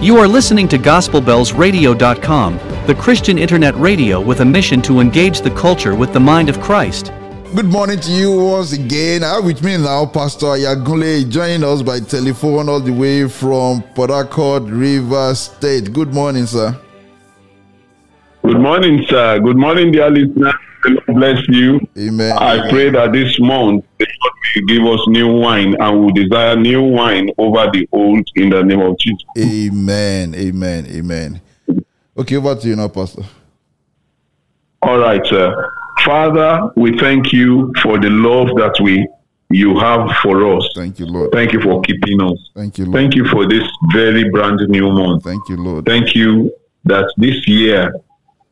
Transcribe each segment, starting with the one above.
You are listening to GospelBellsRadio.com, the Christian internet radio with a mission to engage the culture with the mind of Christ. Good morning to you once again. I have with me now Pastor Ayo Agunloye joining us by telephone all the way from Port River State. Good morning, sir. Good morning, sir. Good morning, dear listeners. God bless you. Amen. I pray that this month the Lord will give us new wine and will desire new wine over the old in the name of Jesus. Amen. Amen. Amen. Okay, over to you now, Pastor. All right, sir. Father, we thank you for the love that we you have for us. Thank you, Lord. Thank you for keeping us. Thank you, Lord. Thank you for this very brand new month. Thank you, Lord. Thank you that this year,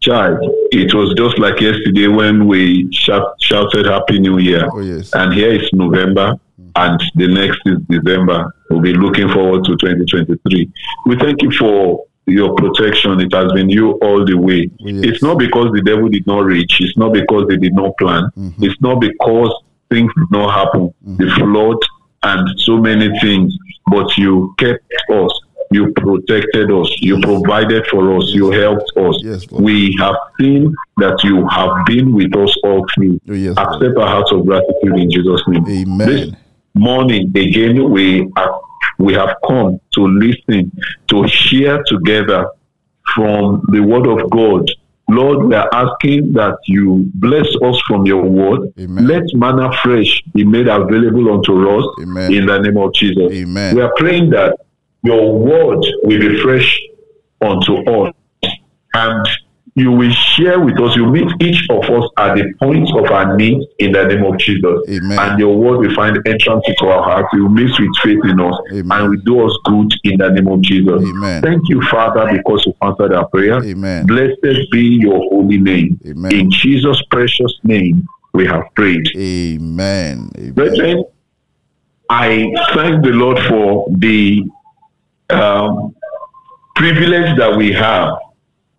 child, it was just like yesterday when we shout, shouted Happy New Year. Oh, yes. And here is November, and the next is December. We'll be looking forward to 2023. We thank you for your protection. It has been you all the way. Oh, yes. It's not because the devil did not reach, it's not because they did not plan, Mm-hmm. it's not because things did not happen, the flood and so many things, but you kept us. You protected us. You provided for us. You helped us. Yes, we have seen that you have been with us all through. Oh, yes, Accept our hearts of gratitude in Jesus' name. Amen. This morning again, we are, we have come to listen, to share together from the Word of God. Lord, we are asking that you bless us from your word. Amen. Let manna fresh be made available unto us Amen. in the name of Jesus. Amen. We are praying that your word will be fresh unto us and you will share with us, you meet each of us at the point of our needs in the name of Jesus. Amen. And your word will find entrance into our hearts. You will mix with faith in us Amen. and will do us good in the name of Jesus. Amen. Thank you, Father, because you answered our prayer. Amen. Blessed be your holy name. Amen. In Jesus' precious name, we have prayed. Amen. Amen. Brethren, I thank the Lord for the um, privilege that we have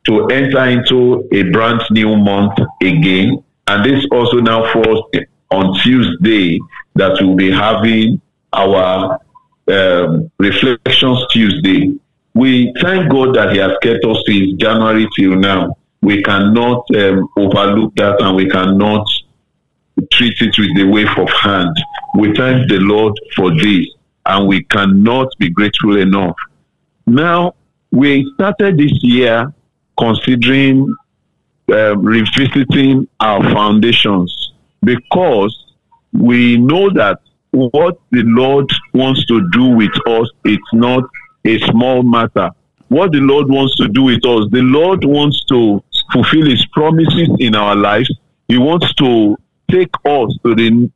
to enter into a brand new month again. And this also now falls on Tuesday that we'll be having our um, Reflections Tuesday. We thank God that He has kept us since January till now. We cannot um, overlook that and we cannot treat it with the wave of hand. We thank the Lord for this, and we cannot be grateful enough. Now, we started this year considering um, revisiting our foundations because we know that what the Lord wants to do with us, it's not a small matter. What the Lord wants to do with us, the Lord wants to fulfill His promises in our lives. He wants to take us to the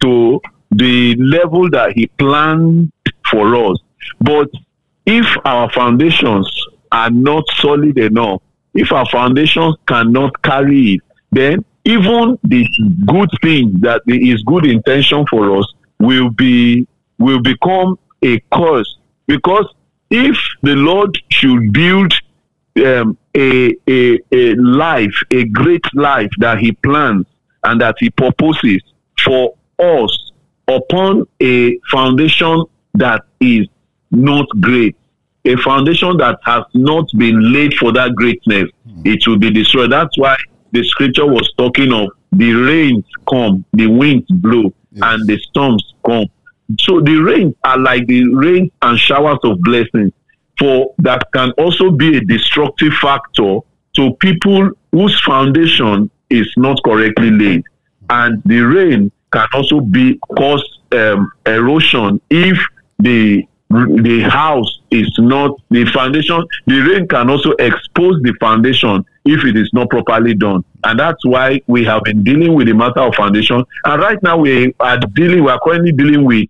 to the level that He planned for us. But if our foundations are not solid enough, if our foundations cannot carry it, then even the good thing that is good intention for us will be will become a curse because if the Lord should build um, a, a a life, a great life that He plans and that He purposes for us upon a foundation that is not great, a foundation that has not been laid for that greatness, hmm. it will be destroyed. That's why the scripture was talking of the rains come, the winds blow, and the storms come. So the rains are like the rains and showers of blessings for that can also be a destructive factor to people whose foundation is not correctly laid. And the rain can also be cause um, erosion if the the house is not the foundation the rain can also expose the foundation if it is not properly done. And that's why we have been dealing with the matter of foundation. And right now we are dealing we are currently dealing with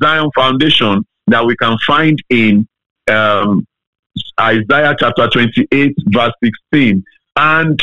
zion foundation that we can find in um, isaiah chapter 28 verse 16 and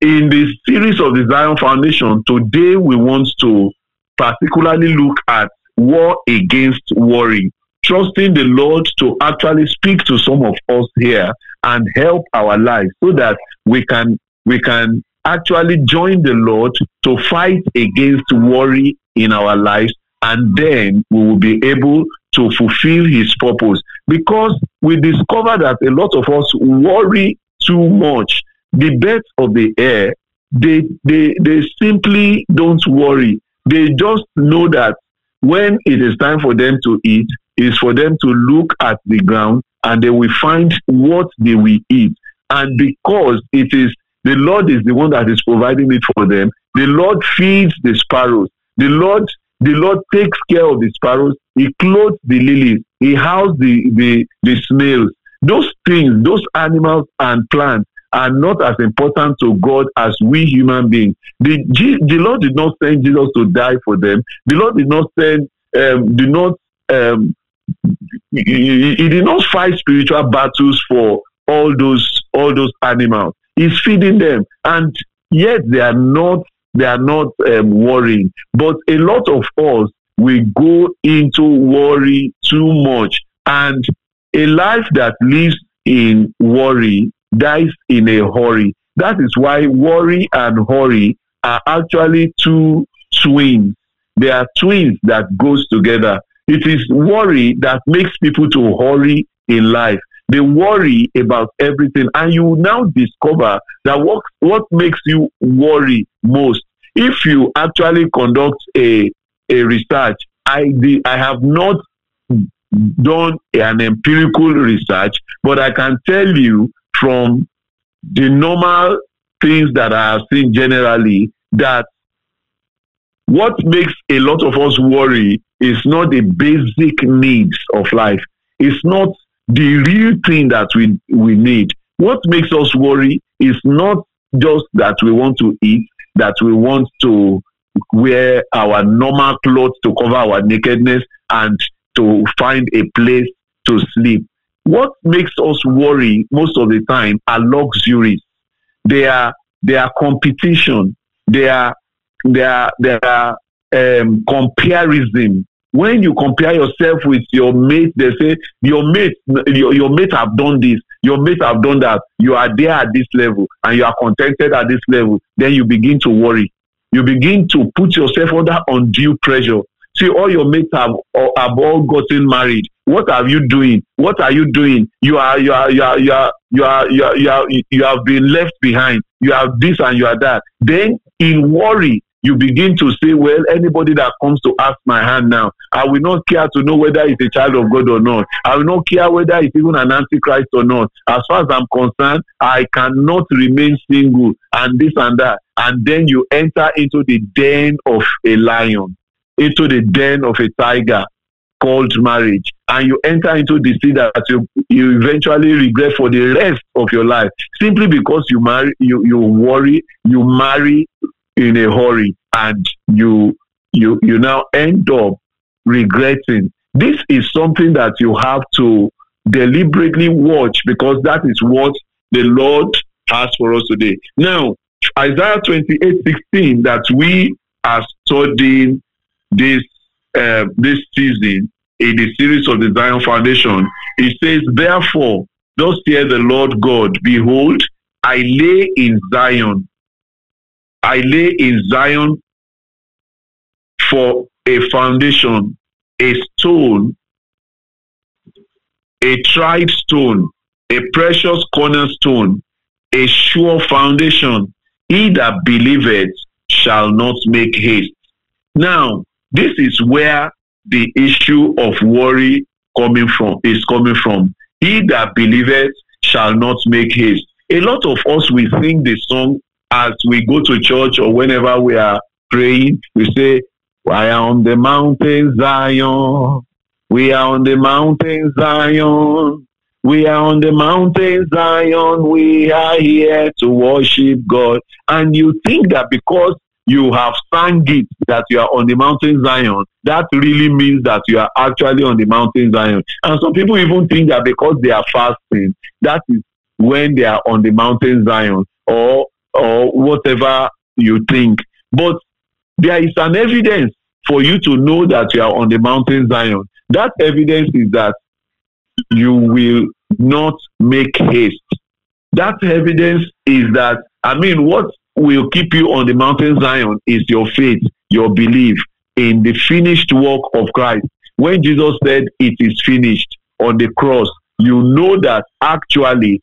in the series of the zion foundation today we want to particularly look at war against worry trusting the Lord to actually speak to some of us here and help our lives so that we can we can actually join the Lord to fight against worry in our lives and then we will be able to fulfill his purpose Because we discover that a lot of us worry too much. The birds of the air, they, they, they simply don't worry. They just know that when it is time for them to eat, is for them to look at the ground and they will find what they will eat. And because it is the Lord is the one that is providing it for them, the Lord feeds the sparrows. The Lord, the Lord takes care of the sparrows. He clothes the lilies. He houses the, the, the snails. Those things, those animals and plants are not as important to God as we human beings. The, the Lord did not send Jesus to die for them. The Lord did not send, um, did not, um, he, he did not fight spiritual battles for all those all those animals. He's feeding them, and yet they are not they are not um, worrying. But a lot of us we go into worry too much, and a life that lives in worry dies in a hurry. That is why worry and hurry are actually two twins. They are twins that goes together. It is worry that makes people to hurry in life. They worry about everything, and you now discover that what what makes you worry most. If you actually conduct a a research, I I have not done an empirical research, but I can tell you from the normal things that I have seen generally that what makes a lot of us worry is not the basic needs of life. It's not the real thing that we, we need. What makes us worry is not just that we want to eat, that we want to wear our normal clothes to cover our nakedness and to find a place to sleep. What makes us worry most of the time are luxuries. They are they are competition. They are they are they are um, comparison. When you compare yourself with your mate, they say your mate your, your mate have done this, your mate have done that. You are there at this level and you are contented at this level. Then you begin to worry. You begin to put yourself under undue pressure. See, all your mates have, have all gotten married. What are you doing? What are you doing? You are you are you are you are you are you are, you, are, you have been left behind. You have this and you are that. Then in worry, you begin to say, well, anybody that comes to ask my hand now, I will not care to know whether it's a child of God or not. I will not care whether it's even an antichrist or not. As far as I'm concerned, I cannot remain single and this and that. And then you enter into the den of a lion, into the den of a tiger, called marriage. And you enter into the sea that you, you eventually regret for the rest of your life. Simply because you marry you, you worry you marry in a hurry. And you you you now end up regretting. This is something that you have to deliberately watch because that is what the lord has for us today. Now isaiah 28 16 that we are studying this uh, this season in the series of the Zion Foundation, it says, Therefore, thus hear the Lord God, behold, I lay in Zion, I lay in Zion for a foundation, a stone, a tried stone, a precious cornerstone, a sure foundation. He that believeth shall not make haste. Now, this is where the issue of worry coming from is coming from. He that believeth shall not make haste. A lot of us we sing the song as we go to church or whenever we are praying. We say, "We are on the mountain Zion. We are on the mountain Zion. We are on the mountain Zion. We are here to worship God." And you think that because you have sang it that you are on the mountain Zion, that really means that you are actually on the mountain Zion. And some people even think that because they are fasting, that is when they are on the mountain Zion or or whatever you think. But there is an evidence for you to know that you are on the mountain Zion. That evidence is that you will not make haste. That evidence is that I mean what will keep you on the mountain Zion is your faith, your belief in the finished work of Christ. When Jesus said, It is finished, on the cross, you know that actually,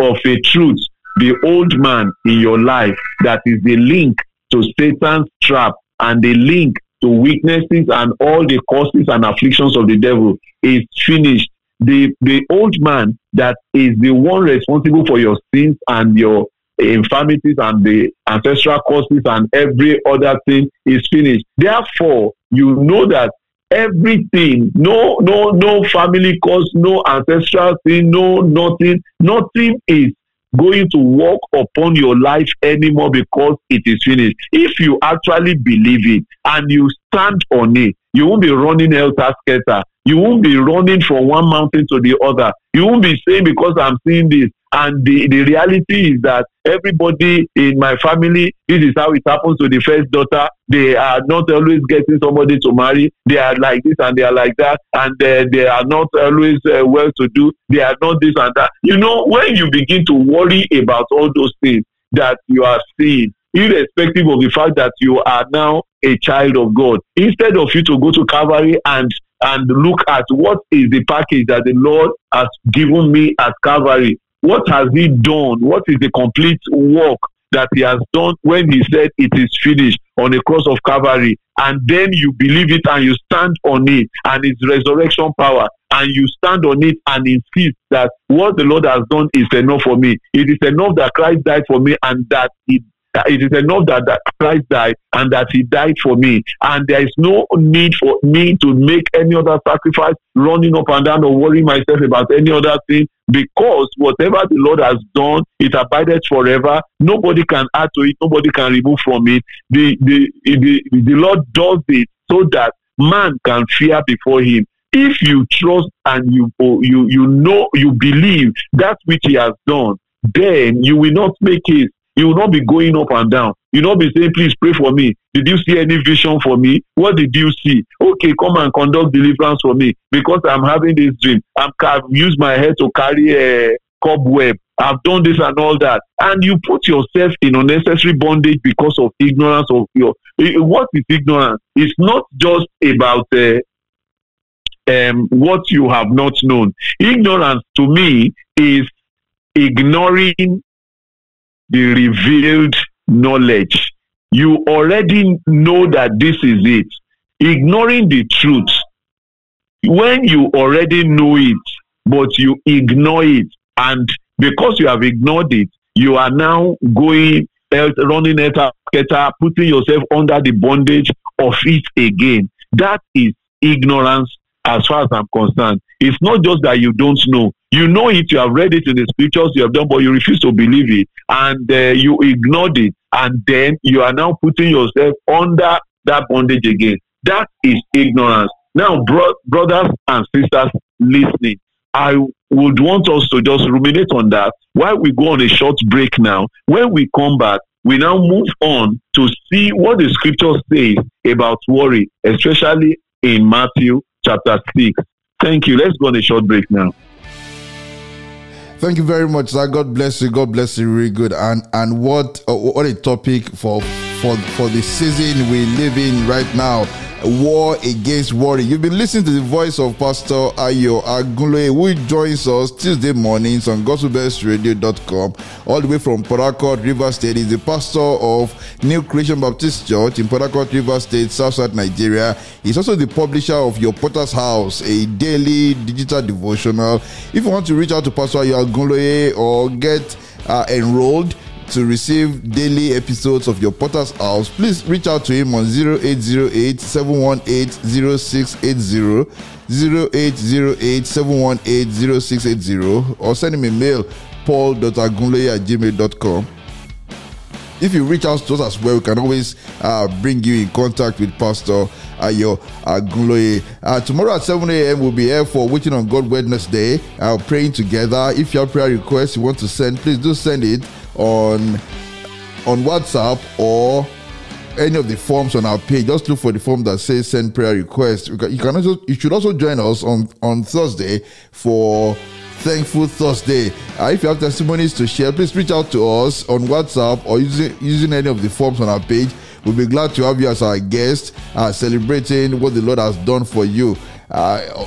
of a truth, the old man in your life that is the link to Satan's trap and the link to weaknesses and all the causes and afflictions of the devil is finished. The the old man that is the one responsible for your sins and your infirmities and the ancestral causes and every other thing is finished. Therefore, you know that everything, no, no, no family cause, no ancestral thing, no nothing, nothing is going to work upon your life anymore because it is finished. If you actually believe it and you stand on it, you won't be running helter skelter. You won't be running from one mountain to the other. You won't be saying because I'm seeing this. And the, the reality is that everybody in my family, this is how it happens to the first daughter. They are not always getting somebody to marry. They are like this and they are like that. And uh, they are not always uh, well to do. They are not this and that. You know, when you begin to worry about all those things that you are seeing, irrespective of the fact that you are now a child of God, instead of you to go to Calvary and and look at what is the package that the Lord has given me at Calvary what has he done? What is the complete work that he has done when he said it is finished on the cross of Calvary? And then you believe it and you stand on it and its resurrection power and you stand on it and insist that what the Lord has done is enough for me. It is enough that Christ died for me and that it is enough that, that Christ died and that he died for me. And there is no need for me to make any other sacrifice, running up and down or worrying myself about any other thing, because whatever the Lord has done, it abided forever. Nobody can add to it, nobody can remove from it. The, the, the, the Lord does it so that man can fear before him if you trust and you you you know you believe that which he has done then you will not make it you will not be going up and down. You will not be saying, please pray for me. Did you see any vision for me? What did you see? Okay, come and conduct deliverance for me because I'm having this dream. I'm, I've used my head to carry a cobweb. I've done this and all that. And you put yourself in unnecessary bondage because of ignorance of your. What is ignorance? It's not just about uh, um, what you have not known. Ignorance to me is ignoring the revealed knowledge. You already know that this is it. Ignoring the truth. When you already know it, but you ignore it, and because you have ignored it, you are now going running at putting yourself under the bondage of it again. That is ignorance as far as I'm concerned. It's not just that you don't know. You know it, you have read it in the scriptures, you have done, but you refuse to believe it. And uh, you ignored it. And then you are now putting yourself under that bondage again. That is ignorance. Now, bro- brothers and sisters listening, I would want us to just ruminate on that while we go on a short break now. When we come back, we now move on to see what the scripture says about worry, especially in Matthew chapter 6. Thank you. Let's go on a short break now. Thank you very much, sir. God bless you. God bless you. Really good. And and what uh, what a topic for for for the season we live in right now war against worry. You've been listening to the voice of Pastor Ayo Agunloye, who joins us Tuesday mornings on gospelbellsradio.com, all the way from Harcourt, River State. He's the pastor of New Creation Baptist Church in Harcourt, River State, Southside Nigeria. He's also the publisher of Your Potter's House, a daily digital devotional. If you want to reach out to Pastor Ayo Agunloye or get uh, enrolled, to receive daily episodes of your Potter's House, please reach out to him on 0808 718 0680, 0808 718 0680, or send him a mail paul.agunloye at gmail.com. If you reach out to us as well, we can always uh, bring you in contact with Pastor Ayo Agunloye. Uh, tomorrow at 7 a.m., we'll be here for Waiting on God Wednesday, uh, praying together. If you have prayer requests you want to send, please do send it on on WhatsApp or any of the forms on our page. Just look for the form that says send prayer request. You can also you should also join us on on Thursday for Thankful Thursday. Uh, if you have testimonies to share, please reach out to us on WhatsApp or using using any of the forms on our page. We'll be glad to have you as our guest, uh, celebrating what the Lord has done for you. Uh,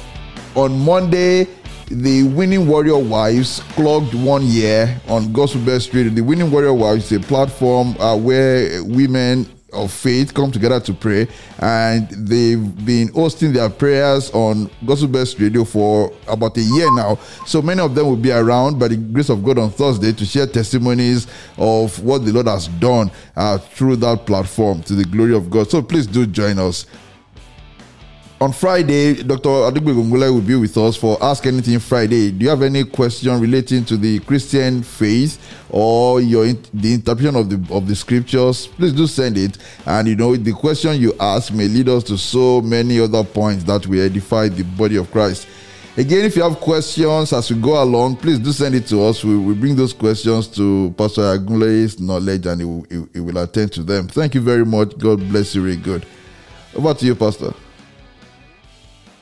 on Monday, the Winning Warrior Wives clocked one year on Gospel Bells Radio. The Winning Warrior Wives is a platform uh, where women of faith come together to pray. And they've been hosting their prayers on gospel bells radio for about a year now. So many of them will be around by the grace of god on thursday to share testimonies of what the lord has done uh, through that platform to the glory of god. So please do join us on Friday, Dr. Adigbe Gongula will be with us for Ask Anything Friday. Do you have any question relating to the Christian faith or your the interpretation of the of the scriptures? Please do send it. And you know, the question you ask may lead us to so many other points that will edify the body of Christ. Again, if you have questions as we go along, please do send it to us. We will bring those questions to Pastor Agunloye's knowledge and he will, he will attend to them. Thank you very much. God bless you, very good. Over to you, Pastor.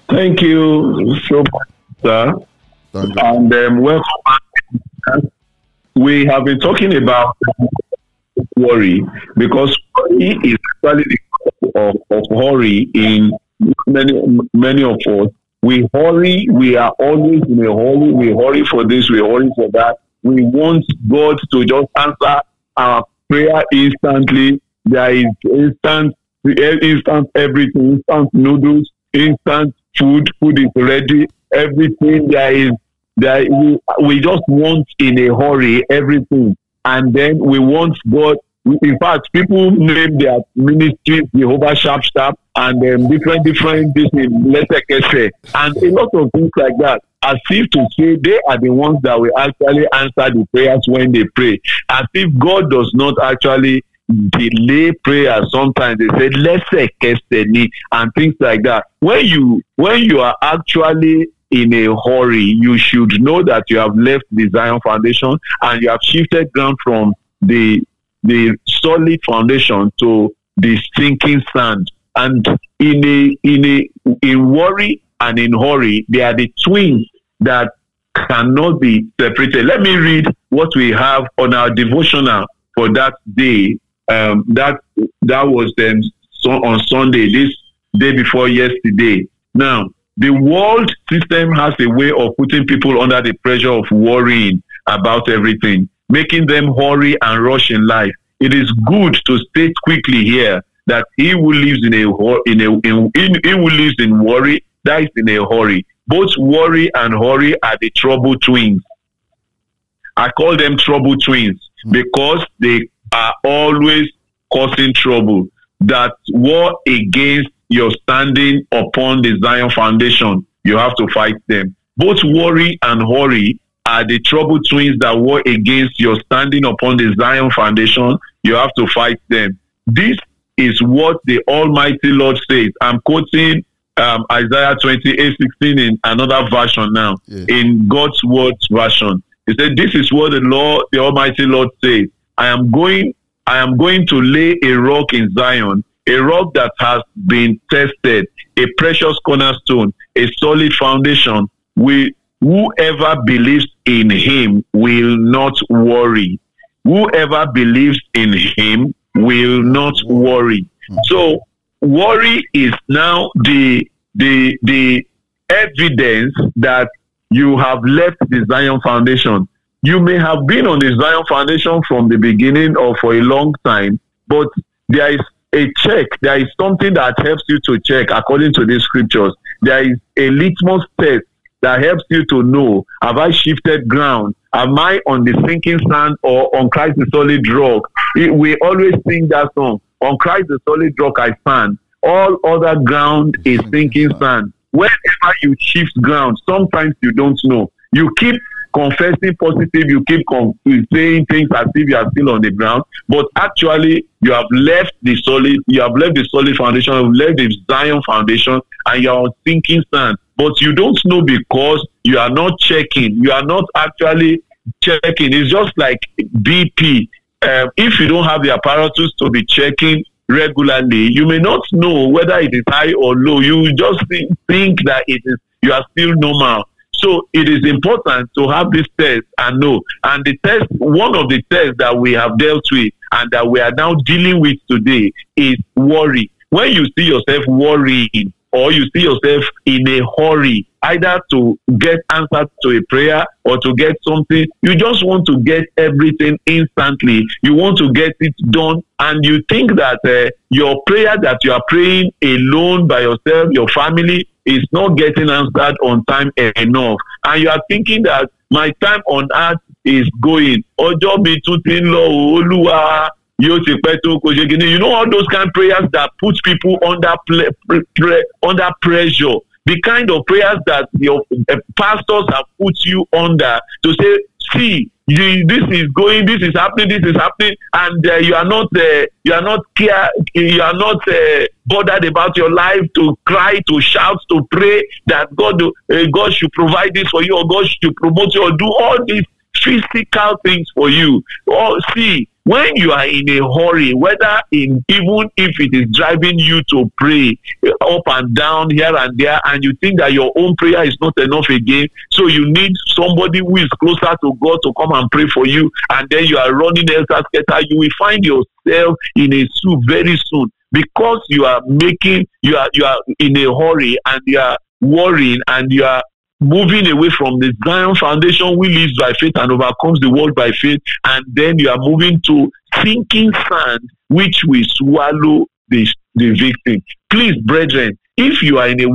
Thank you so much, sir. And um, welcome back. We have been talking about worry because worry is actually the of, of hurry in many many of us. We hurry, we are always in a hurry, we hurry for this, we hurry for that. We want God to just answer our prayer instantly. There is instant instant everything, instant noodles, instant food, food is ready, everything there is there we, we just want in a hurry everything. And then we want God in fact, people name their ministries Jehovah Sharp Sharp and um, different different business, say, and a lot of things like that. As if to say they are the ones that will actually answer the prayers when they pray. As if God does not actually delay prayer sometimes. They say lẹ́sẹ̀kẹsẹ̀ and things like that. When you when you are actually in a hurry you should know that you have left the zion foundation and you have shifted ground from the the solid foundation to the sinking sand. And in a in a in worry and in hurry they are the twins that cannot be separated. Let me read what we have on our devotional for that day um, that that was then so on Sunday, this day before yesterday. Now, the world system has a way of putting people under the pressure of worrying about everything, making them hurry and rush in life. It is good to state quickly here that he who lives in a in a in, in, he who lives in worry dies in a hurry. Both worry and hurry are the trouble twins. I call them trouble twins because they are always causing trouble that war against your standing upon the Zion foundation. You have to fight them. Both worry and hurry are the trouble twins that war against your standing upon the Zion foundation. You have to fight them. This is what the Almighty Lord says. I'm quoting um, Isaiah 28 16 in another version now, yeah. in God's Word version. He said, This is what the Lord, the Almighty Lord says. I am going, I am going to lay a rock in Zion, a rock that has been tested, a precious cornerstone, a solid foundation. We, whoever believes in him will not worry. Whoever believes in him will not worry. So worry is now the the the evidence that you have left the Zion foundation. You may have been on the Zion Foundation from the beginning or for a long time, but there is a check. There is something that helps you to check according to the scriptures. There is a litmus test that helps you to know have I shifted ground? Am I on the sinking sand or on Christ the solid rock? We always sing that song. On Christ the solid rock I stand. All other ground is sinking sand. Whenever you shift ground, sometimes you don't know. You keep confessing positive, you keep saying things as if you are still on the ground, but actually you have left the solid, you have left the solid foundation, you have left the Zion foundation, and you are on sinking sand. But you don't know because you are not checking. You are not actually checking. It's just like BP. Um, if you don't have the apparatus to be checking regularly, you may not know whether it is high or low. You just think that it is you are still normal. So it is important to have this test and know. And the test, one of the tests that we have dealt with and that we are now dealing with today is worry. When you see yourself worrying, or you see yourself in a hurry either to get answer to a prayer or to get something you just want to get everything instantly you want to get it done and you think that uh, your prayer that you are praying alone by yourself your family is not getting answered on time enough. And you are thinking that my time on earth is going. Ọjọ́ mi tún ti olúwa you know all those kind of prayers that put people under pre pre under pressure? The kind of prayers that your uh, pastors have put you under to say see you, this is going this is happening this is happening and uh, you are not uh, you are not care you are not uh, bothered about your life to cry to shout to pray that god uh, god should provide this for you or god should promote you or do all these physical things for you. Or see when you are in a hurry whether in even if it is driving you to pray eh, up and down here and there and you think that your own prayer is not enough again so you need somebody who is closer to god to come and pray for you and then you are running scatter you will find yourself in a soup very soon. Because you are making you are you are in a hurry and you are worrying and you are moving away from the Zion foundation we lives by faith and overcomes the world by faith, and then you are moving to sinking sand, which will swallow the, the victim. Please, brethren, if you are in a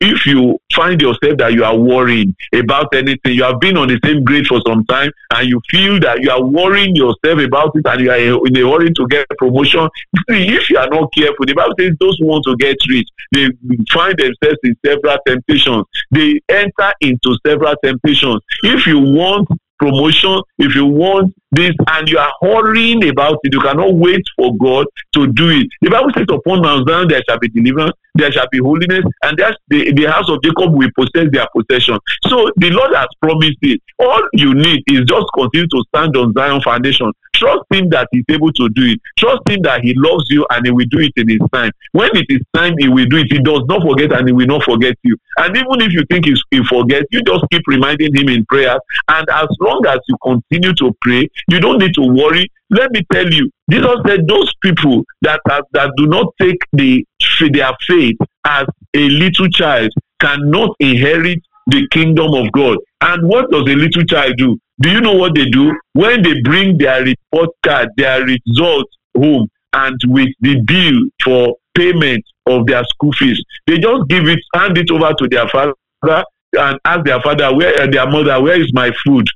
if you find yourself that you are worrying about anything you have been on the same grade for some time and you feel that you are worrying yourself about it and you are in a hurry to get promotion if you are not careful the bible says those who want to get rich they find themselves in several temptations. They enter into several temptations. If you want promotion, if you want this and you are hurrying about it, you cannot wait for God to do it. The Bible says, Upon Mount Zion there shall be deliverance, there shall be holiness, and that's the, the house of Jacob will possess their possession. So the Lord has promised it. All you need is just continue to stand on Zion foundation. Trust Him that He's able to do it. Trust Him that He loves you and He will do it in His time. When it is time, He will do it. He does not forget and He will not forget you. And even if you think He forgets, you just keep reminding Him in prayer. And as long as you continue to pray, you don't need to worry. Let me tell you, Jesus said those people that are, that do not take the their faith as a little child cannot inherit the kingdom of God. And what does a little child do? Do you know what they do? When they bring their report card, their results home, and with the bill for payment of their school fees, they just give it, hand it over to their father, and ask their father, where uh, their mother, where is my food?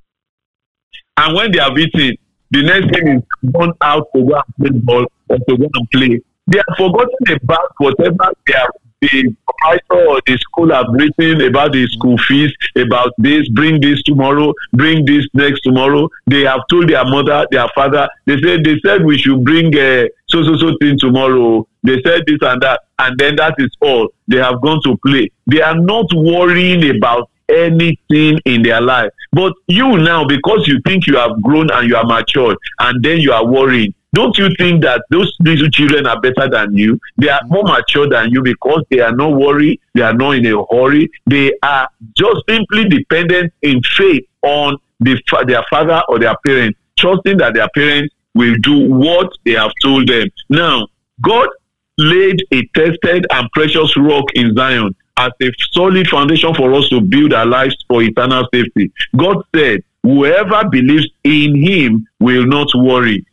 And when they have eaten, the next thing is gone out to go and play ball or to go and play. They have forgotten about whatever they are the proprietor or the school have written about the school fees, about this, bring this tomorrow, bring this next tomorrow. They have told their mother, their father, they said they said we should bring uh, so so so thing tomorrow. They said this and that, and then that is all. They have gone to play. They are not worrying about anything in their life. But you now, because you think you have grown and you are matured, and then you are worrying, don't you think that those little children are better than you? They are more mature than you because they are not worried, they are not in a hurry, they are just simply dependent in faith on the, their father or their parents, trusting that their parents will do what they have told them. Now, God laid a tested and precious rock in Zion as a solid foundation for us to build our lives for eternal safety. God said, Whoever believes in him will not worry.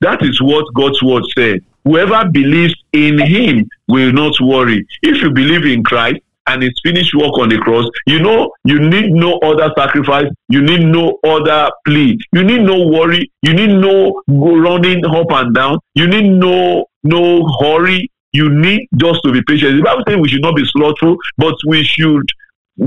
That is what God's word said. Whoever believes in him will not worry. If you believe in Christ and his finished work on the cross, you know you need no other sacrifice, you need no other plea, you need no worry, you need no running up and down, you need no no hurry, you need just to be patient. The Bible says we should not be slothful, but we should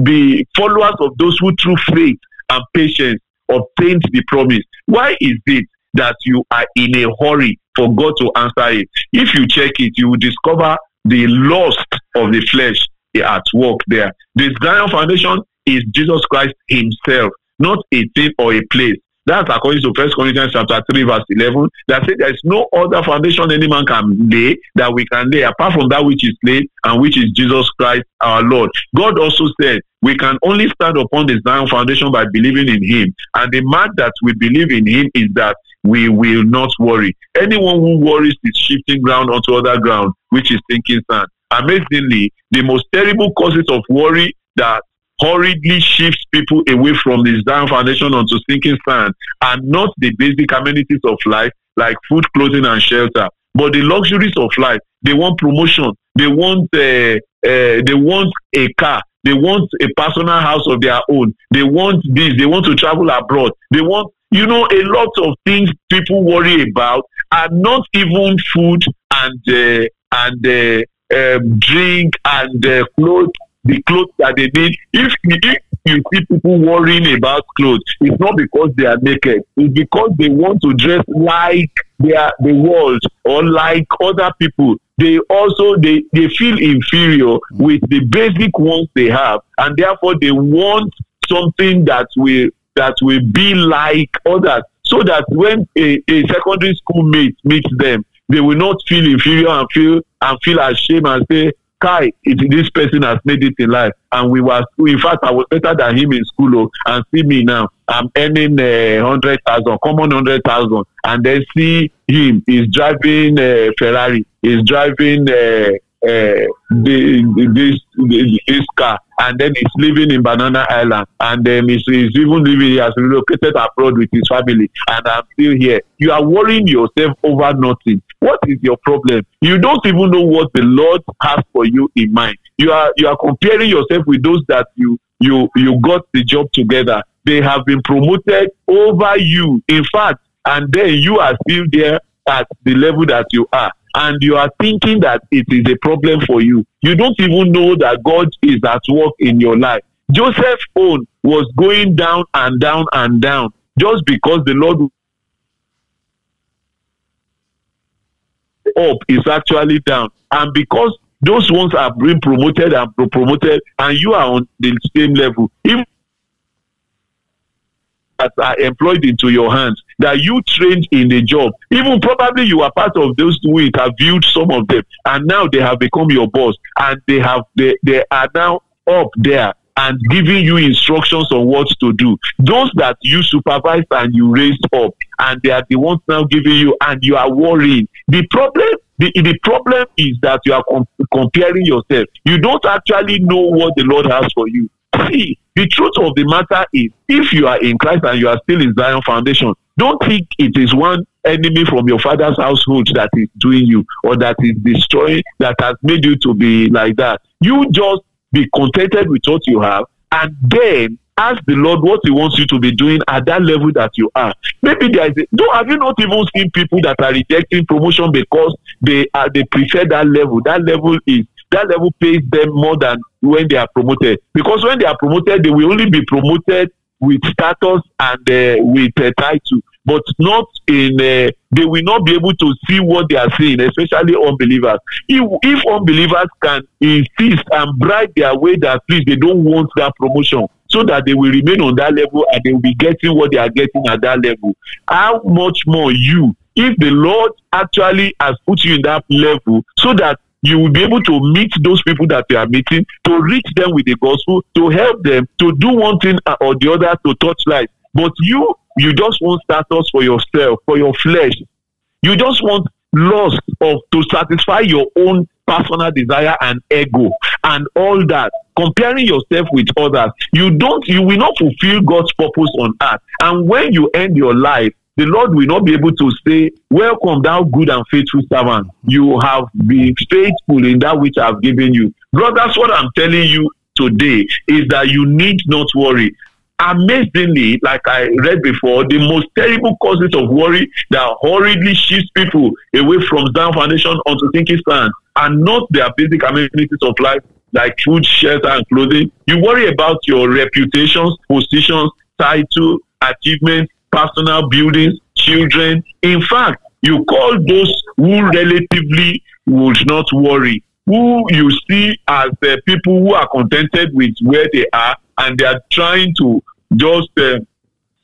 be followers of those who through faith and patience obtained the promise. Why is it that you are in a hurry for God to answer it. If you check it, you will discover the lust of the flesh at work there. The Zion Foundation is Jesus Christ Himself, not a thing or a place. That's according to First Corinthians chapter 3, verse 11. That says there is no other foundation any man can lay that we can lay apart from that which is laid and which is Jesus Christ our Lord. God also said we can only stand upon the Zion foundation by believing in Him. And the mark that we believe in Him is that we will not worry. Anyone who worries is shifting ground onto other ground, which is thinking sand. amazingly, the most terrible causes of worry that hurriedly shifts people away from the Zion foundation onto sinking sand and not the basic amenities of life like food, clothing, and shelter, but the luxuries of life. They want promotion. They want uh, uh, they want a car. They want a personal house of their own. They want this. They want to travel abroad. They want you know a lot of things people worry about are not even food and uh, and uh, um, drink and uh, clothes the clothes that they need. If, if you see people worrying about clothes, it's not because they are naked. It's because they want to dress like they are the world or like other people. They also they, they feel inferior with the basic ones they have, and therefore they want something that will that will be like others, so that when a, a secondary school mate meets them, they will not feel inferior and feel and feel ashamed and say, Kai, it, this person has made it in life. And we were, in fact, I was better than him in school. Oh, and see me now. I'm earning a uh, hundred thousand, common hundred thousand, and then see him. He's driving a uh, Ferrari. He's driving uh, uh, the, this this car, and then he's living in Banana Island, and then he's, he's even living. He has relocated abroad with his family, and I'm still here. You are worrying yourself over nothing. What is your problem? You don't even know what the Lord has for you in mind. You are you are comparing yourself with those that you you you got the job together. They have been promoted over you. In fact, and then you are still there at the level that you are and you are thinking that it is a problem for you. You don't even know that God is at work in your life. Joseph's own was going down and down and down just because the Lord up is actually down. And because those ones are being promoted and promoted, and you are on the same level, even that are employed into your hands that you trained in the job. Even probably you are part of those who interviewed some of them, and now they have become your boss, and they have they, they are now up there and giving you instructions on what to do. Those that you supervised and you raised up, and they are the ones now giving you, and you are worrying. The problem, the, the problem is that you are com- comparing yourself. You don't actually know what the Lord has for you. See, the truth of the matter is, if you are in Christ and you are still in Zion Foundation, don't think it is one enemy from your father's household that is doing you or that is destroying, that has made you to be like that. You just be contented with what you have and then ask the Lord what He wants you to be doing at that level that you are. Maybe there is a, do have you not even seen people that are rejecting promotion because they are they prefer that level? That level is that level pays them more than when they are promoted. Because when they are promoted, they will only be promoted with status and uh, with a title, but not in. Uh, they will not be able to see what they are seeing, especially unbelievers. If, if unbelievers can insist and bribe their way that please they don't want that promotion, so that they will remain on that level and they will be getting what they are getting at that level. How much more you, if the Lord actually has put you in that level, so that you will be able to meet those people that you are meeting, to reach them with the gospel, to help them to do one thing or the other to touch life. But you, you just want status for yourself, for your flesh. You just want lust of to satisfy your own personal desire and ego and all that comparing yourself with others you don't you will not fulfill god's purpose on earth and when you end your life the Lord will not be able to say, Welcome, thou good and faithful servant. You have been faithful in that which I have given you. Brothers, what I'm telling you today is that you need not worry. Amazingly, like I read before, the most terrible causes of worry that hurriedly shifts people away from down foundation onto thinking stand are not their basic amenities of life like food, shelter, and clothing. You worry about your reputations, positions, title, achievements, personal buildings, children. In fact, you call those who relatively would not worry, who you see as the people who are contented with where they are and they are trying to just uh,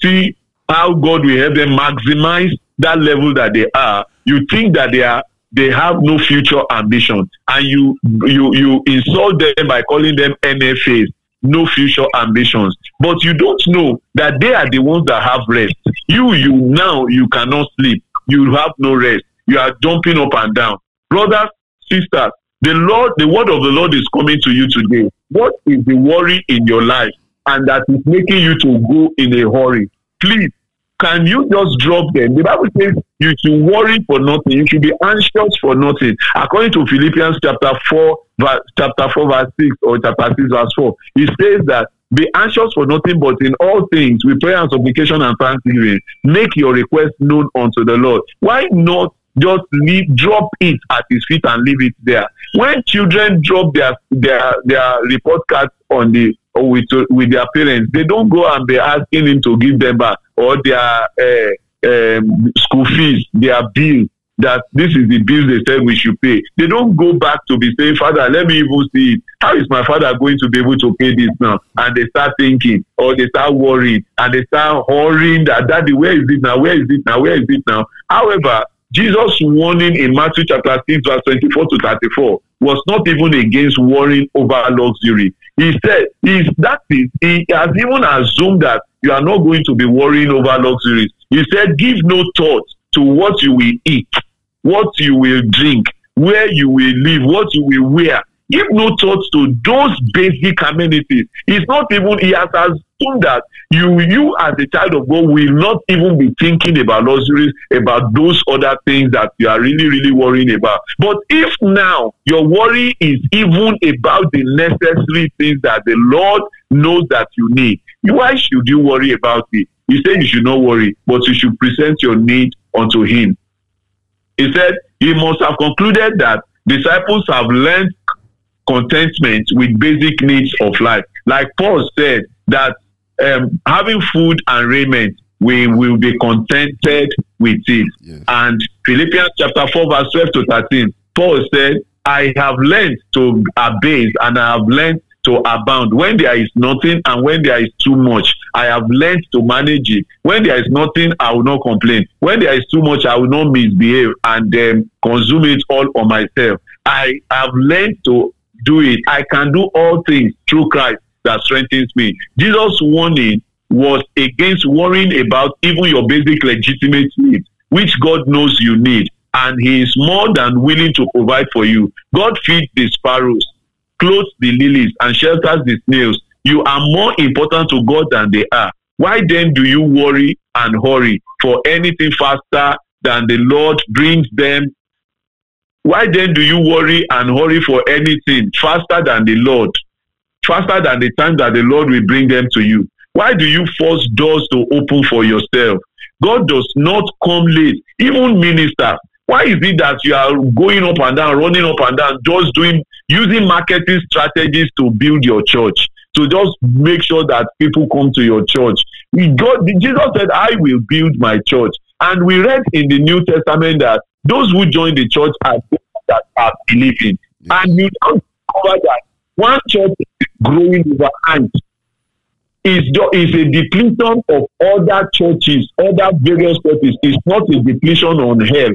see how God will help them maximize that level that they are. You think that they are they have no future ambition and you you you insult them by calling them NFAs no future ambitions. But you don't know that they are the ones that have rest. You, you now, you cannot sleep. You have no rest. You are jumping up and down. Brothers, sisters, The Lord, the word of the Lord is coming to you today. What is the worry in your life and that is making you to go in a hurry? Please, can you just drop them? The Bible says you should worry for nothing. You should be anxious for nothing. According to Philippians chapter 4, verse, chapter 4, verse 6 or chapter 6, verse 4, it says that be anxious for nothing, but in all things, with prayer and supplication and thanksgiving, make your request known unto the Lord. Why not just leave, drop it at his feet and leave it there? When children drop their their their report cards on the with with their parents, they don't go and be asking him to give them back or their uh, um, school fees, their bill that this is the bill they said we should pay. They don't go back to be saying, Father, let me even see it. How is my father going to be able to pay this now? And they start thinking, or they start worrying, and they start hurrying that, Daddy, where is it now? Where is it now? Where is it now? However, Jesus' warning in Matthew chapter 6, verse 24 to 34 was not even against worrying over luxury. He said, is that is, he has even assumed that you are not going to be worrying over luxuries. He said, give no thought to what you will eat what you will drink, where you will live, what you will wear. Give no thought to those basic amenities. It's not even, he has assumed that you, you as a child of God will not even be thinking about luxuries, about those other things that you are really, really worrying about. But if now your worry is even about the necessary things that the Lord knows that you need, why should you worry about it? He said you should not worry, but you should present your need unto Him. He said he must have concluded that disciples have learned contentment with basic needs of life. Like Paul said, that um, having food and raiment, we will be contented with it. Yes. And Philippians chapter 4, verse 12 to 13, Paul said, I have learned to abase and I have learned to abound. When there is nothing and when there is too much, I have learned to manage it. When there is nothing, I will not complain. When there is too much, I will not misbehave and um, consume it all on myself. I have learned to do it. I can do all things through Christ that strengthens me. Jesus' warning was against worrying about even your basic legitimate needs, which God knows you need. And He is more than willing to provide for you. God feeds the sparrows clothes the lilies and shelters the snails. You are more important to God than they are. Why then do you worry and hurry for anything faster than the Lord brings them? Why then do you worry and hurry for anything faster than the Lord? Faster than the time that the Lord will bring them to you. Why do you force doors to open for yourself? God does not come late. Even ministers, why is it that you are going up and down, running up and down, just doing using marketing strategies to build your church? To just make sure that people come to your church. God, Jesus said, I will build my church. And we read in the New Testament that those who join the church are that are believing. Yes. And you don't cover that one church is growing overnight is is a depletion of other churches, other various churches. It's not a depletion on hell.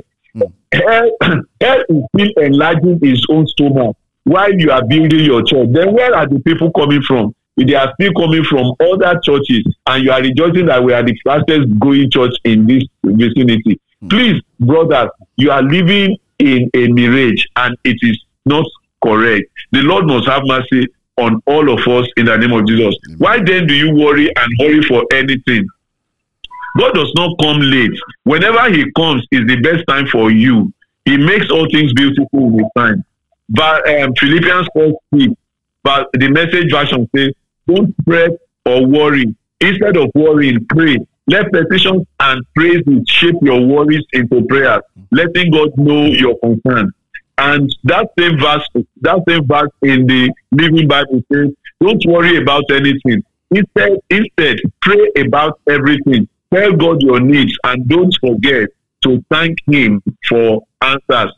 Hell, hell is still enlarging his own stomach while you are building your church. Then where are the people coming from? They are still coming from other churches, and you are rejoicing that we are the fastest growing church in this vicinity. Mm. Please, brothers, you are living in a mirage, and it is not correct. The Lord must have mercy on all of us in the name of Jesus. Mm. Why then do you worry and hurry for anything? God does not come late. Whenever He comes, is the best time for you. He makes all things beautiful with time. But um, Philippians 4 but the message version says, Don't fret or worry. Instead of worrying, pray. Let petitions and praises shape your worries into prayers, letting God know your concern. And that same verse, that same verse in the Living Bible says, Don't worry about anything. Instead, instead, pray about everything. Tell God your needs and don't forget to thank Him for answers.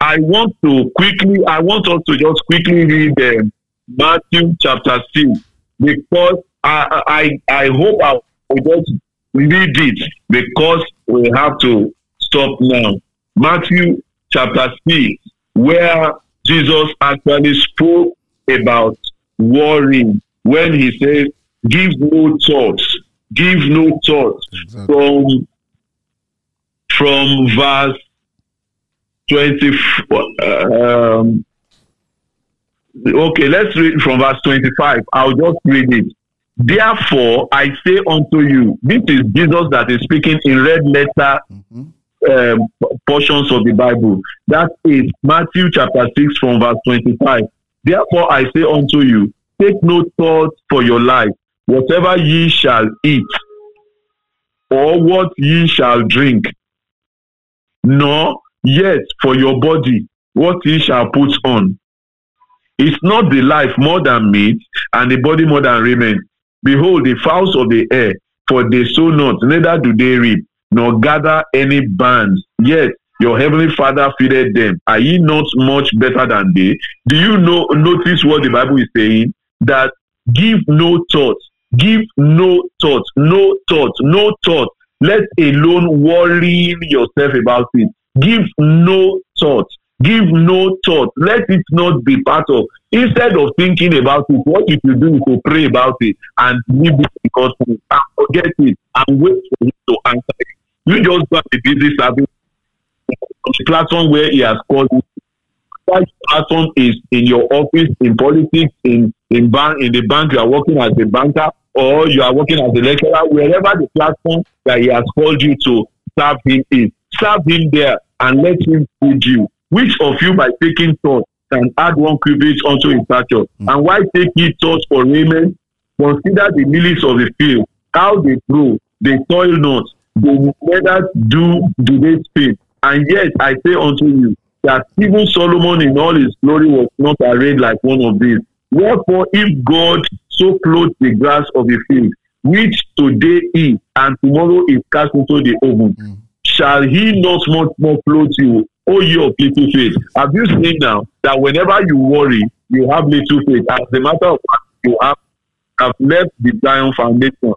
I want to quickly, I want us to just quickly read um, Matthew chapter 6 because I, I, I hope I will just read it because we have to stop now. Matthew chapter 6, where Jesus actually spoke about worrying when he says, Give no thoughts give no thought exactly. from from verse 20 um, okay, let's read from verse 25. I'll just read it. Therefore, I say unto you, this is Jesus that is speaking in red letter mm-hmm. um, portions of the Bible. That is Matthew chapter 6 from verse 25. Therefore, I say unto you, take no thought for your life, whatever ye shall eat, or what ye shall drink, nor yet for your body, what ye shall put on. Is not the life more than meat, and the body more than raiment? Behold, the fowls of the air, for they sow not, neither do they reap, nor gather any bands. Yet your heavenly Father feedeth them. Are ye not much better than they? Do you know notice what the Bible is saying? That give no thought, give no thought, no thought, no thought. Let alone worrying yourself about it. Give no thought. Give no thought. Let it not be part of. Instead of thinking about it, what you should do is to pray about it and leave it because and forget it and wait for him to answer it. You just got a busy service on the platform where he has called you. That platform is in your office, in politics, in in bank, in the bank you are working as a banker, or you are working as a lecturer, wherever the platform that he has called you to serve him is. Serve him there and let him feed you. Which of you, by taking thought, can add one cubit unto his stature? Mm. And why take ye thought for raiment? Consider the lilies of the field, how they grow, they toil not, they neither do do they spin. And yet I say unto you that even Solomon in all his glory was not arrayed like one of these. Wherefore, if God so clothed the grass of the field, which today is and tomorrow is cast into the oven, mm. shall he not much more clothe you, O ye of little faith? Have you seen now that whenever you worry, you have little faith? As a matter of fact, you have, have left the Zion foundation.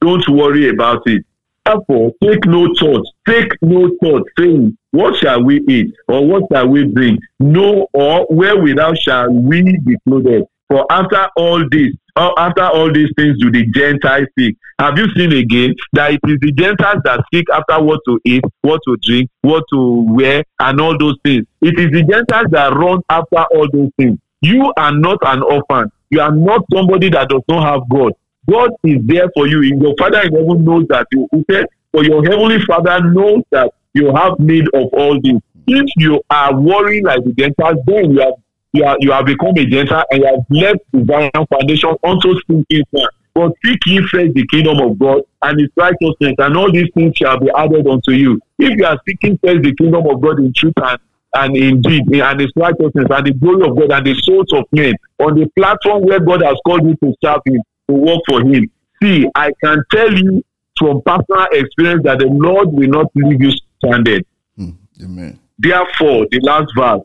Don't worry about it. Therefore, take no thought, take no thought, saying, What shall we eat, or what shall we drink? No, or wherewithal shall we be clothed? For after all this, or after all these things do the Gentiles seek. Have you seen again that it is the Gentiles that seek after what to eat, what to drink, what to wear, and all those things? It is the Gentiles that run after all those things. You are not an orphan. You are not somebody that does not have God. God is there for you. Your Father in heaven knows that you. Said, For your heavenly Father knows that you have need of all this. If you are worrying like the Gentiles, then you have you, are, you have become a Gentile and you have left the Zion foundation unto sinking sand. But seek ye first the kingdom of God and his righteousness, and all these things shall be added unto you. If you are seeking first the kingdom of God in truth and and indeed and his righteousness and the glory of God and the souls of men on the platform where God has called you to serve him, to work for him. See, I can tell you from personal experience that the Lord will not leave you stranded. Mm, amen. Therefore, the last verse,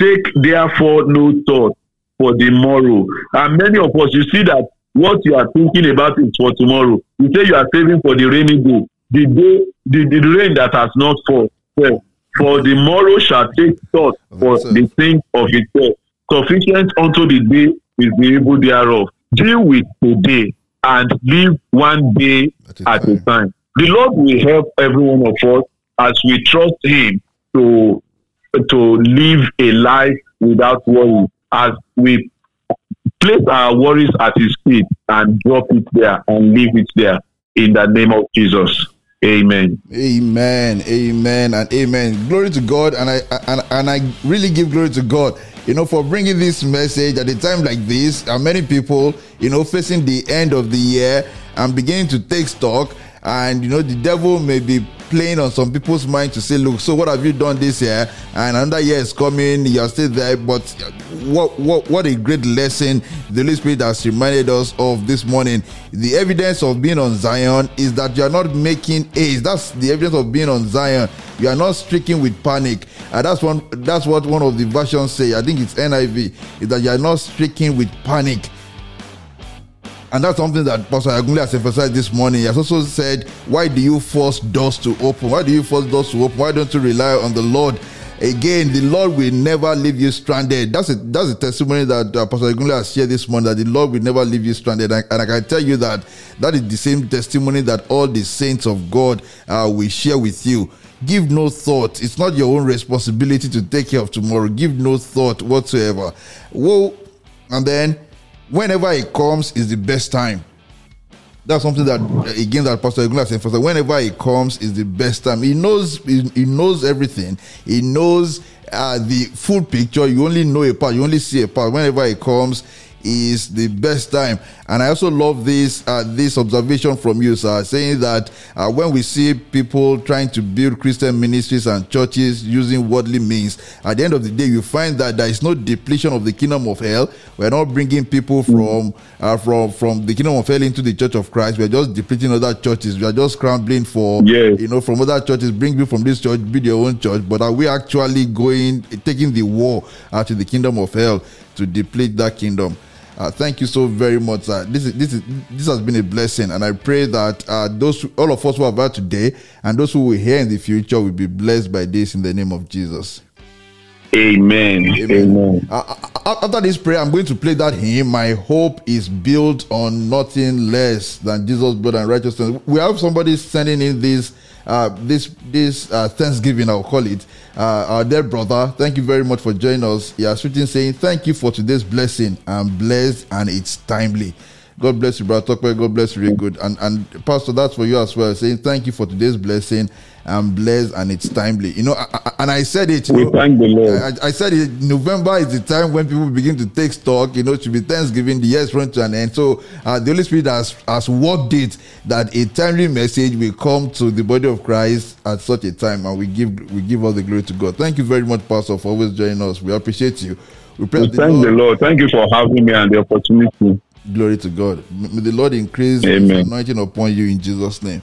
take therefore no thought for the morrow. And many of us, you see that what you are thinking about is for tomorrow. You say you are saving for the rainy day, the day, the, the rain that has not fallen. Well, for the morrow shall take thought for the thing of itself. Sufficient unto the day is the evil thereof. Deal with today and live one day at a, a time. The Lord will help every one of us as we trust Him to to live a life without worry. As we place our worries at His feet and drop it there and leave it there in the name of Jesus. Amen. Amen. Amen. And amen. Glory to God. And I and, and I really give glory to God you know, for bringing this message at a time like this. And many people, you know, facing the end of the year and beginning to take stock. And, you know, the devil may be playing on some people's mind to say, look, so what have you done this year? And another year is coming, you're still there. But what what what a great lesson the Holy Spirit has reminded us of this morning. The evidence of being on Zion is that you are not making ace. That's the evidence of being on Zion. You are not stricken with panic. And that's one that's what one of the versions say. I think it's NIV, is that you are not stricken with panic. And that's something that Pastor Agunloye has emphasized this morning. He has also said, Why do you force doors to open? Why do you force doors to open? Why don't you rely on the Lord? Again, the Lord will never leave you stranded. That's a, that's a testimony that uh, Pastor Agunloye has shared this morning that the Lord will never leave you stranded. And, and, I can tell you that that is the same testimony that all the saints of God uh, will share with you Give no thought. It's not your own responsibility to take care of tomorrow. Give no thought whatsoever. Whoa. And then, whenever it comes, is the best time. That's something that again that Pastor Agunloye said. For whenever it comes, is the best time. He knows. He, he knows everything. He knows uh, the full picture. You only know a part. You only see a part. Whenever it comes, is the best time. And I also love this uh, this observation from you, sir, saying that uh, when we see people trying to build Christian ministries and churches using worldly means, at the end of the day, you find that there is no depletion of the kingdom of hell. We're not bringing people from uh, from from the kingdom of hell into the church of Christ. We're just depleting other churches. We are just scrambling for Yes. you know from other churches, bring people from this church, build your own church. But are we actually going taking the war uh, to the kingdom of hell to deplete that kingdom? Uh, thank you so very much. Uh, this is this is this has been a blessing, and I pray that uh, those all of us who are here today and those who will hear in the future will be blessed by this in the name of Jesus. Amen. Amen. Uh, uh, after this prayer, I'm going to play that hymn. My hope is built on nothing less than Jesus' blood and righteousness. We have somebody sending in this uh, this this uh, Thanksgiving, I'll call it. Uh, our dear brother, thank you very much for joining us. He has written saying, "Thank you for today's blessing. I'm blessed and it's timely." God bless you, brother Tokwe. God bless you, really good. And and Pastor, that's for you as well. Saying thank you for today's blessing. I'm blessed and it's timely. You know, I, I- and I said it. We know, thank the Lord. I, I said it, November is the time when people begin to take stock. You know, to be Thanksgiving, the year's running to an end. So uh, the Holy Spirit has has worked it that a timely message will come to the body of Christ at such a time, and we give we give all the glory to God. Thank you very much, Pastor, for always joining us. We appreciate you. We pray We the thank the Lord, Lord. Thank you for having me and the opportunity. glory to God. May the Lord increase Amen. Anointing upon you in Jesus' name.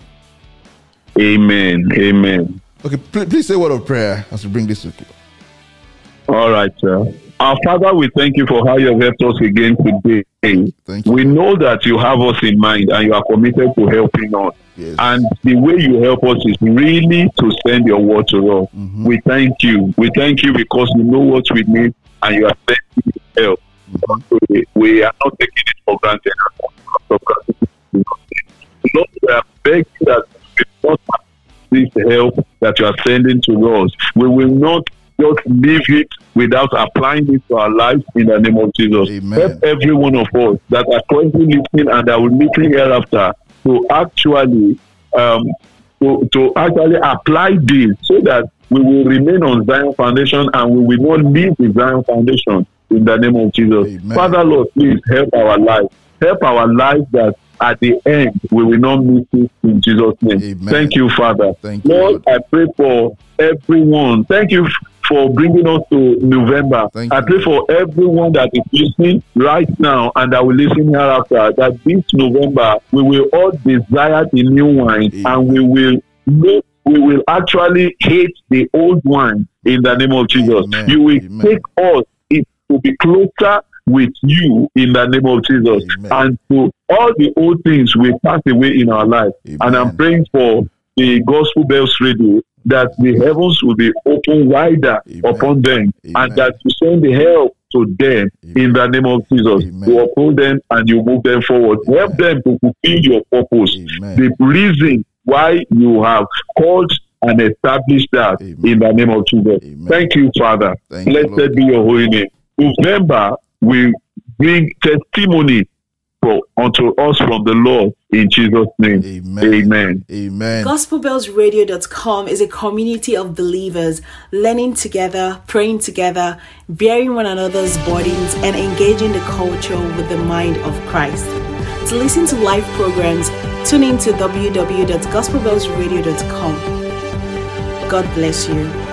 Amen. Amen. Okay, pl- please say a word of prayer as we bring this to you. All right, sir. Our Father, we thank you for how you have helped us again today. Thank you. We know that you have us in mind and you are committed to helping us. Yes. And the way you help us is really to send your word to us. Mm-hmm. We thank you. We thank you because you know what we need and you are sending help. Mm-hmm. We, are not taking it for granted. For granted. Lord, we are begging that this help that you are sending to us. We will not just leave it without applying it to our lives in the name of Jesus. Amen. Help every one of us that are currently listening and that will listen hereafter to actually um, to, to actually apply this so that we will remain on Zion Foundation and we will not leave the Zion Foundation in the name of Jesus. Amen. Father Lord, please help our life. Help our life that at the end we will not miss it in Jesus' name. Amen. Thank you, Father. Thank you, Lord, I pray for everyone. Thank you for bringing us to November. Thank I you. pray for everyone that is listening right now and that will listen hereafter that this November we will all desire the new wine Amen. and we will we will actually hate the old wine in the name of Jesus. Amen. You will Amen. take us to be closer with you in the name of Jesus. Amen. And to all the old things will pass away in our life. And I'm praying for the Gospel Bells Radio that the heavens will be open wider Amen. upon them Amen. and that you send the help to them in the name of Jesus. Amen. You uphold them and you move them forward. Help them to fulfill your purpose. Amen. The reason why you have called and established that Amen. in the name of Jesus. Amen. Thank you, Father. Thank you, Blessed Lord. be your holy name. November will bring testimony for, unto us from the Lord in Jesus' name. Amen. Amen. Amen. GospelBellsRadio.com is a community of believers learning together, praying together, bearing one another's burdens, and engaging the culture with the mind of Christ. To listen to live programs, tune in to www.gospelbellsradio.com. God bless you.